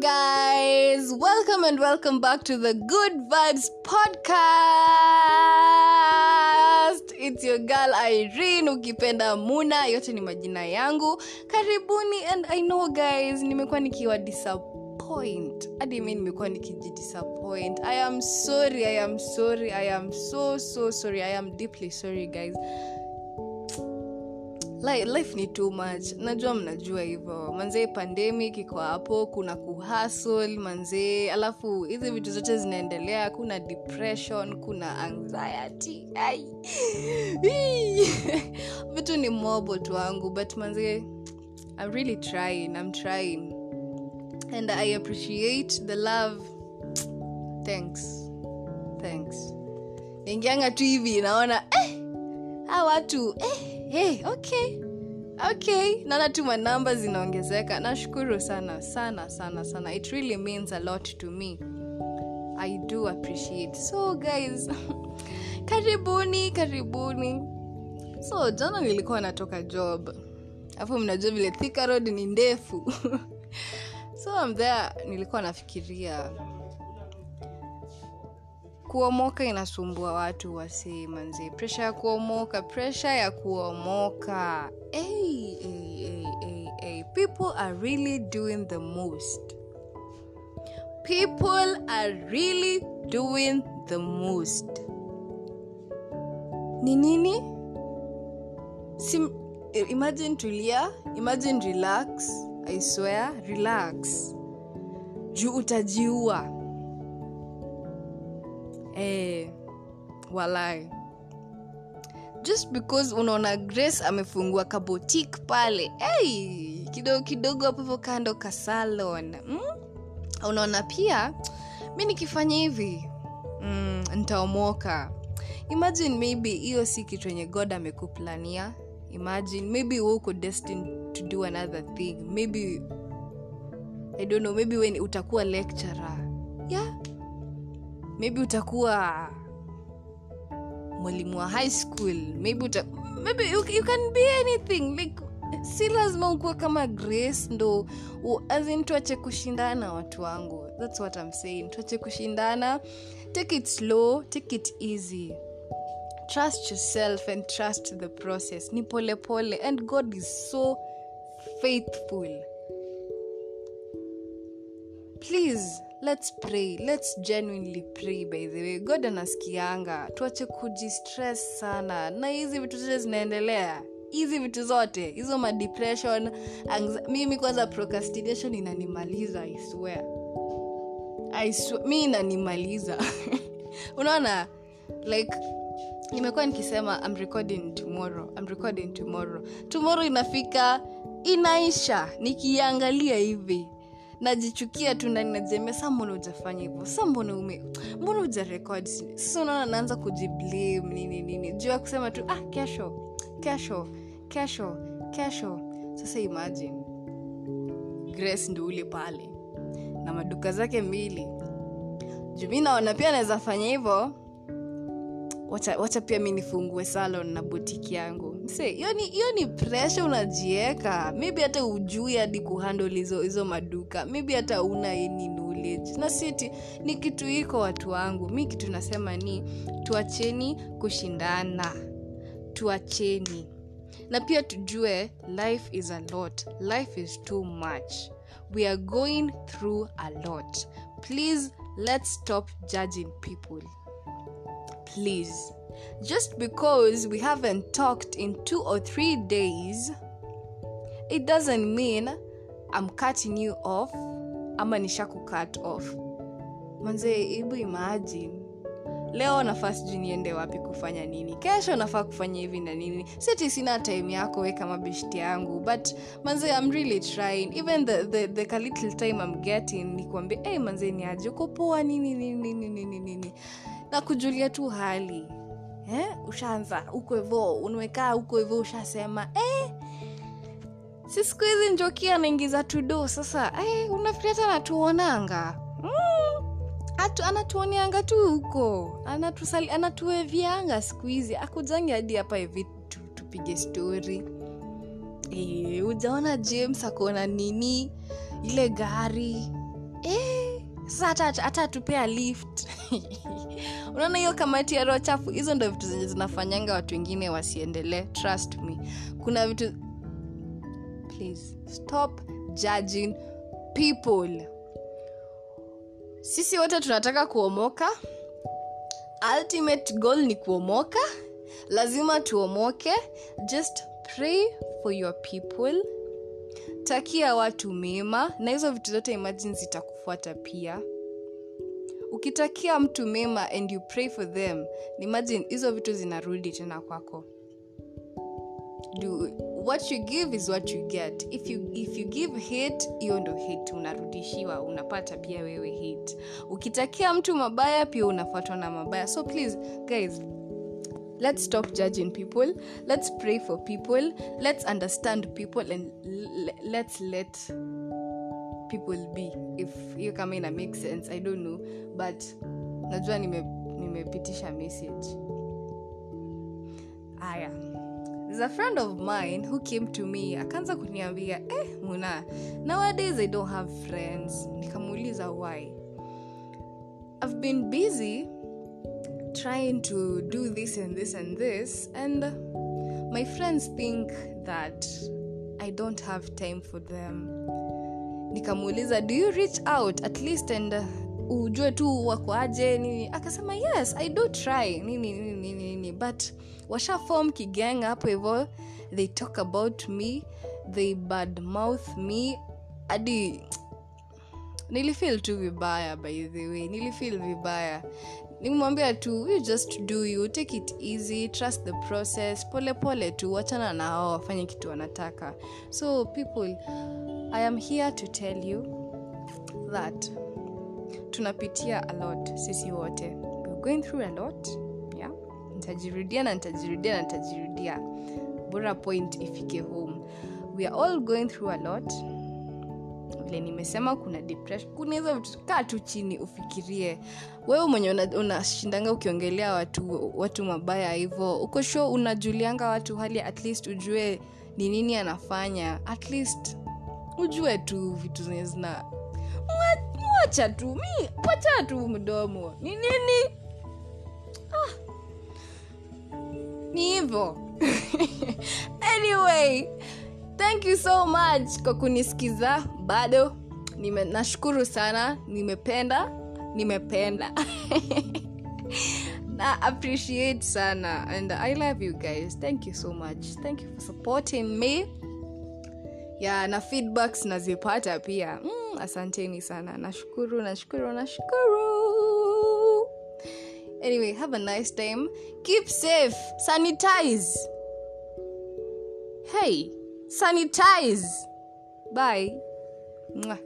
guys. Welcome and welcome back to the Good Vibes podcast. It's your girl Irene, ukipenda Muna, yote ni majina yangu. Karibuni and I know guys, nimekuwa nikiwa disappoint. Hadi mimi nimekuwa nikijidisappoint. I am sorry, I am sorry, I am so so sorry. I am deeply sorry guys. Li- life ni too much. Najua mnajua hivyo. Manzee pandemic iko hapo kuna kuhasl manzee alafu hizi vitu zote zinaendelea kuna depression kuna anxiety. Vitu ni mobo tu wangu but manzee i'm really trying i'm trying. And i appreciate the love. Thanks. Thanks. Naingianga tu hivi naona eh, ha watu eh, eh, okay. Okay naona tu manamba zinaongezeka. Nashukuru sana sana sana sana. It really means a lot to me. I do appreciate. So guys karibuni karibuni. So jana nilikuwa natoka job. Alafu mnajua vile thika road ni ndefu. So I'm there nilikuwa nafikiria kuomoka inasumbua watu wasi manzi presha ya kuomoka presha ya kuomoka. Hey, hey, hey, hey, hey. people are really doing the most. People are really doing the most. Ni nini? Sim, imagine tulia imagine relax i swear relax. Juu utajiua eh, walai. Just because unaona grace amefungua kabotik pale hey, kidogo kidogo hapo kando kasalon mm? unaona pia mi nikifanya hivi mm, ntaomoka imagine maybe hiyo si kitu enye god amekuplania. Imagine maybe uko destined to do another thing. Maybe i don't know maybe when utakuwa lecturer. Yeah maybe utakuwa mwalimu wa high school. Maybe uta, maybe you, you can be anything. Like si lazima ukuwe kama grace ndo azin tuache kushindana watu wangu. Thats what i'm saying. Tuache kushindana. Take it slow take it easy. Trust yourself and trust the process. Ni pole pole and god is so faithful. Please let's pray. Let's genuinely pray by the way. God anasikianga. Tuache kujistress sana. Na hizi vitu zote zinaendelea. Hizi vitu zote. Hizo madepression anxi- mimi kwanza procrastination inanimaliza i swear. I swear, mi inanimaliza. Unaona? Like nimekuwa nikisema I'm recording tomorrow. I'm recording tomorrow. Tomorrow inafika inaisha. Nikiangalia hivi najichukia tu ndani najemea sa mbona ujafanya hivyo? Sa mbona ume mbona ujarekod sasa unaona naanza kujiblame nini nini. Juu ya kusema tu ah kesho kesho kesho kesho. Sasa imagine. Grace ndo ule pale. Na maduka zake mbili. Juu mi naona pia naweza fanya hivyo wacha, pia mi nifungue salon na botiki yangu. Hiyo ni hiyo ni presha unajieka. Maybe hata ujui hadi kuhandle hizo hizo maduka. Maybe hata una any knowledge. Na siti ni kitu iko watu wangu. Mi kitu nasema ni tuacheni kushindana. Tuacheni. Na pia tujue life is a lot. Life is too much. We are going through a lot. Please let's stop judging people please. Just because we haven't talked in two or three days, it doesn't mean I'm cutting you off ama nishaku cut off. Manze, hebu imagine. Leo nafaa sijui niende wapi kufanya nini. Kesho nafaa kufanya hivi na nini. Siti sina time yako we kama beshti yangu. But manze i'm really trying. Even the, the, the ka time i'm getting nikuambia hey, manze ni aje uko poa? Nini nini nini nini nini na kujulia tu hali eh? ushaanza huko hivo umekaa huko hivo ushasema eh, si siku hizi njoki anaingiza tudo sasa eh, unafikiri hata anatuonanga mm. Atu, anatuoneanga tu huko anatuevianga siku hizi akujangi hadi hapa hivi tupige stori e, ujaona james akona nini ile gari eh, sasa hata hata tupea lift. Unaona hiyo kamati ya roho chafu? Hizo ndo vitu zenye zinafanyanga watu wengine wasiendelee trust me. Kuna vitu please stop judging people. Sisi wote tunataka kuomoka. Ultimate goal ni kuomoka. Lazima tuomoke. Just pray for your people takia watu mema na hizo vitu zote imagine zitakufuata pia. Ukitakia mtu mema and you pray for them imagine hizo vitu zinarudi tena kwako. Do what you give is what you get. If you, if you give hate hiyo ndo hate unarudishiwa unapata pia wewe hate. Ukitakia mtu mabaya pia unafuatwa na mabaya. So please guys let's stop judging people. Let's pray for people. Let's understand people and l- let's let people be. If hiyo kama ina make sense i don't know. But najua nime- nimepitisha message. Aya. There's a friend of mine who came to me akaanza kuniambia eh muna nowadays i don't have friends. Nikamuuliza why? I've been busy trying to do this and this and this and my friends think that i don't have time for them. Nikamuuliza do you reach out at least and uh, ujue tu wakoaje nini. Akasema yes i do try. Nini nini nini, but washa form kigang hapo hivo they talk about me. They bad mouth me. Hadi nilifil tu vibaya by the way. Nilifil vibaya nimwambia tu you just do you take it easy trust the process polepole pole tu wachana na hao wafanye kitu wanataka. So people i am here to tell you that tunapitia a lot sisi wote. We're going through a lot yeah. Nitajirudia na nitajirudia na nitajirudia. Bora point ifike home. We are all going through a lot vile nimesema kuna depression kaa tu chini ufikirie. Wewe mwenye unashindanga una ukiongelea watu watu mabaya hivo uko sho unajulianga watu hali at least ujue ni nini anafanya. At least ujue tu vitu zenye zina mwacha tu mi wacha tu mdomo. Ni nini? Ah. ni hivo. Anyway thank you so much kwa kunisikiza. Bado nime, nashukuru sana. Nimependa nimependa. Na appreciate sana. And i love you guys. Thank you so much. Thank you for supporting me. Ya na feedbacks nazipata pia. Mm, asanteni sana. Nashukuru nashukuru nashukuru. Anyway have a nice time. Keep safe. Sanitize. Hey sanitize bye Mwah.